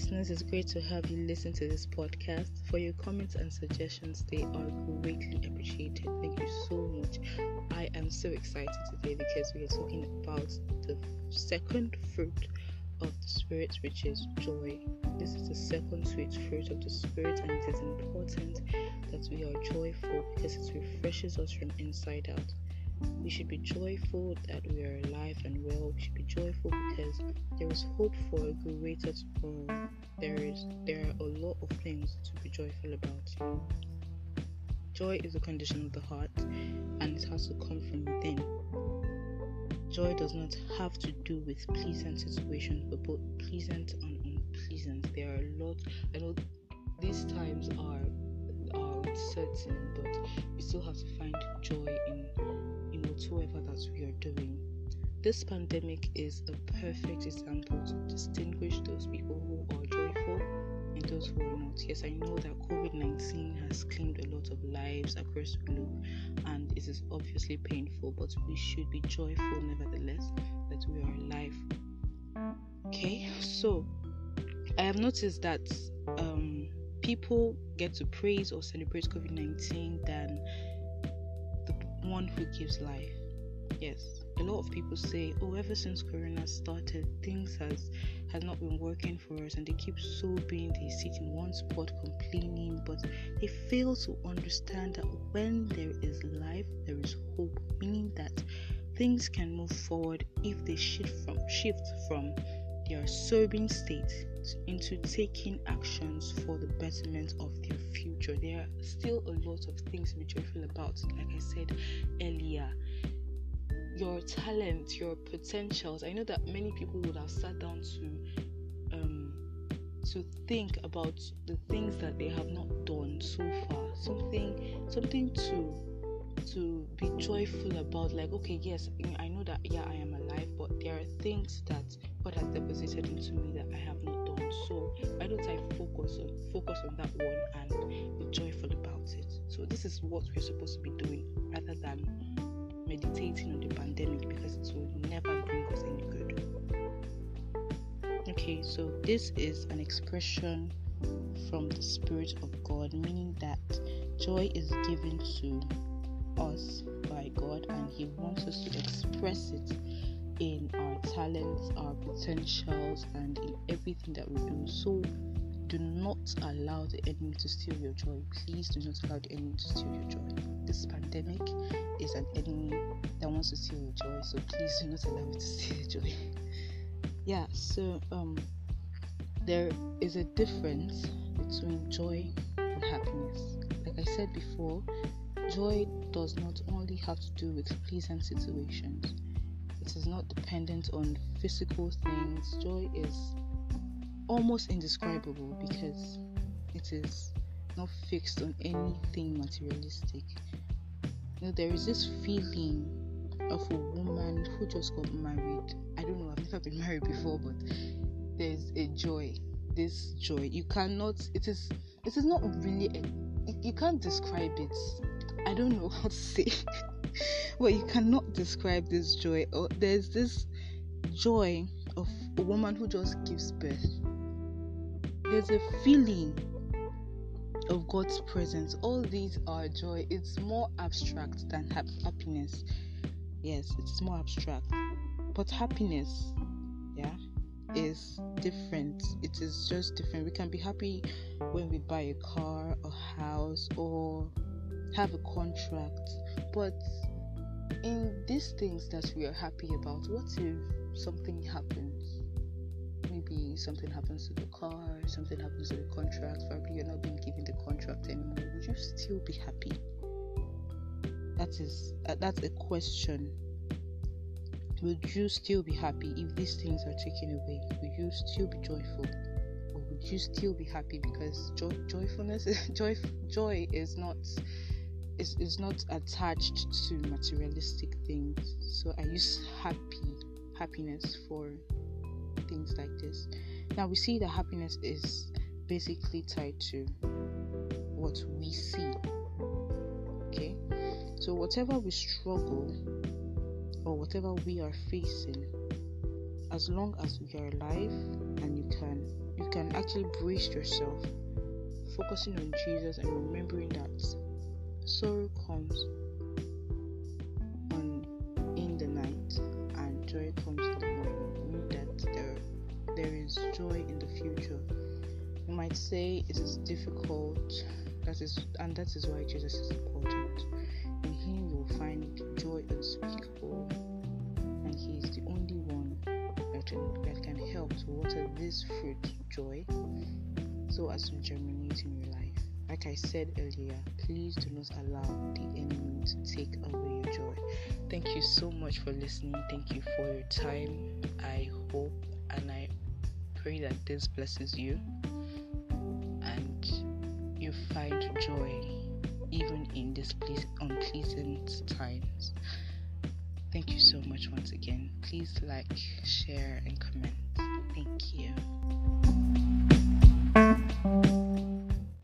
listeners. It's great to have you listen to this podcast. For your comments and suggestions, they are greatly appreciated. Thank you so much. I am so excited today because we are talking about the second fruit of the Spirit, which is joy. This is the second sweet fruit of the Spirit, and it is important that we are joyful because it refreshes us from inside out. We should be joyful that we are alive and well. We should be joyful because there is hope for a greater tomorrow. There is there are a lot of things to be joyful about. Joy is a condition of the heart and it has to come from within. Joy does not have to do with pleasant situations, but both pleasant and unpleasant. There are a lot. I know these times are are uncertain, but we still have to find joy in whatsoever that we are doing. This pandemic is a perfect example to distinguish those people who are joyful and those who are not. Yes, I know that COVID 19 has claimed a lot of lives across the globe and it is obviously painful, but we should be joyful nevertheless that we are alive. Okay, so I have noticed that um, people get to praise or celebrate COVID 19 than one who gives life. Yes, a lot of people say, "Oh, ever since Corona started, things has has not been working for us," and they keep sobbing. They sit in one spot complaining, but they fail to understand that when there is life, there is hope. Meaning that things can move forward if they shift from shift from their sobbing state into taking actions for the betterment of their future. There are still a lot of things to be joyful about. Like I said earlier, your talent, your potentials. I know that many people would have sat down to um, to think about the things that they have not done so far. Something, something to to be joyful about. Like, okay, yes, I know that yeah, I am alive, but there are things that God has deposited into me that I have not done. So why don't I focus on focus on that one and be joyful about it? So this is what we're supposed to be doing rather than meditating on the pandemic because it will never bring us any good. Okay, so this is an expression from the Spirit of God, meaning that joy is given to us by God and He wants us to express it in our talents, our potentials, and in everything that we do. So, do not allow the enemy to steal your joy. Please do not allow the enemy to steal your joy. This pandemic is an enemy that wants to steal your joy, so please do not allow it to steal your joy. yeah, so um there is a difference between joy and happiness. Like I said before, joy does not only have to do with pleasant situations. Is not dependent on physical things. Joy is almost indescribable because it is not fixed on anything materialistic. You know, there is this feeling of a woman who just got married. I don't know, I've never been married before, but there's a joy. This joy. You cannot it is it is not really a you can't describe it. I don't know how to say but you cannot describe this joy. Or there's this joy of a woman who just gives birth there's a feeling of God's presence. All these are joy. It's more abstract than ha- happiness. Yes, it's more abstract. But happiness, yeah, is different. It is just different. We can be happy when we buy a car, a house, or have a contract. But in these things that we are happy about, what if something happens? maybe something happens to the car, something happens to the contract, probably you're not being given the contract anymore, would you still be happy? That is uh, that's a question. Would you still be happy if these things are taken away? Would you still be joyful? Or would you still be happy because joy, joyfulness joy joy is not is, is not attached to materialistic things. So I use happy happiness for things like this. Now we see that happiness is basically tied to what we see. Okay? So whatever we struggle or whatever we are facing, as long as we are alive and you can you can actually brace yourself, focusing on Jesus and remembering that sorrow comes on in the night and joy comes in the morning. That there there is joy in the future. You might say it is difficult, that is and that is why Jesus is important. In him you will find joy unspeakable and he is the only one that can, that can help to water this fruit joy so as to germinate in your life. Like I said earlier, please do not allow the enemy to take away your joy. Thank you so much for listening. Thank you for your time. I hope and I pray that this blesses you and you find joy even in these unpleasant times. Thank you so much once again. Please like, share, and comment.